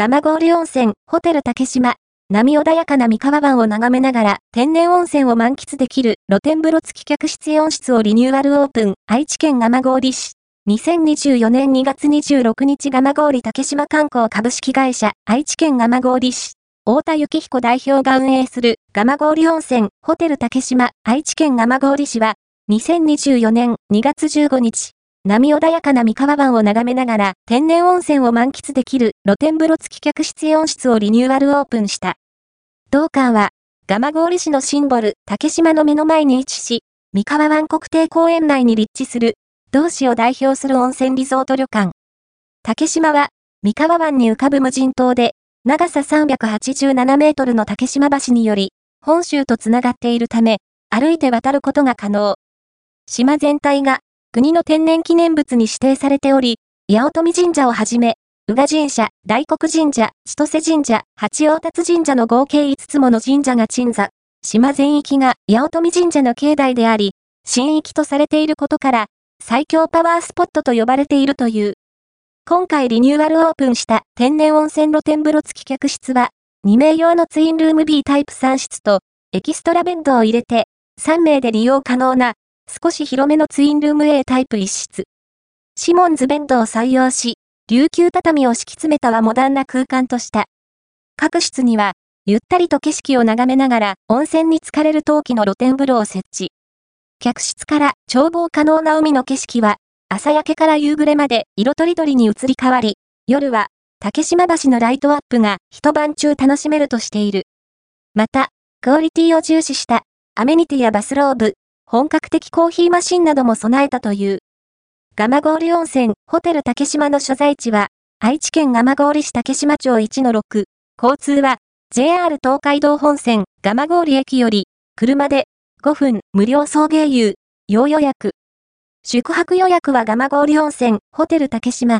蒲郡温泉、ホテル竹島、波穏やかな三河湾を眺めながら天然温泉を満喫できる露天風呂付き客室温室をリニューアルオープン、愛知県蒲郡市。2024年2月26日蒲郡竹島観光株式会社。愛知県蒲郡市。太田幸彦代表が運営する蒲郡温泉ホテル竹島。愛知県蒲郡市は2024年2月15日。波穏やかな三河湾を眺めながら天然温泉を満喫できる露天風呂付き客室温室をリニューアルオープンした。同館は、蒲郡市のシンボル、竹島の目の前に位置し、三河湾国定公園内に立地する、同市を代表する温泉リゾート旅館。竹島は、三河湾に浮かぶ無人島で、長さ387メートルの竹島橋により、本州とつながっているため、歩いて渡ることが可能。島全体が国の天然記念物に指定されており、八乙女神社をはじめ、宇賀神社、大黒神社、千歳神社、八王達神社の合計5つもの神社が鎮座。島全域が八乙女神社の境内であり、神域とされていることから、最強パワースポットと呼ばれているという。今回リニューアルオープンした天然温泉露天風呂付き客室は、2名用のツインルーム B タイプ3室と、エキストラベッドを入れて、3名で利用可能な少し広めのツインルーム A タイプ一室。シモンズベッドを採用し、琉球畳を敷き詰めたはモダンな空間とした。各室には、ゆったりと景色を眺めながら温泉に浸かれる陶器の露天風呂を設置。客室から眺望可能な海の景色は、朝焼けから夕暮れまで色とりどりに移り変わり、夜は竹島橋のライトアップが一晩中楽しめるとしている。また、クオリティを重視したアメニティやバスローブ、本格的コーヒーマシンなども備えたという。蒲郡温泉、ホテル竹島の所在地は、愛知県蒲郡市竹島町1-6。交通は、JR 東海道本線、蒲郡駅より、車で5分無料送迎遊、要予約。宿泊予約は蒲郡温泉、ホテル竹島、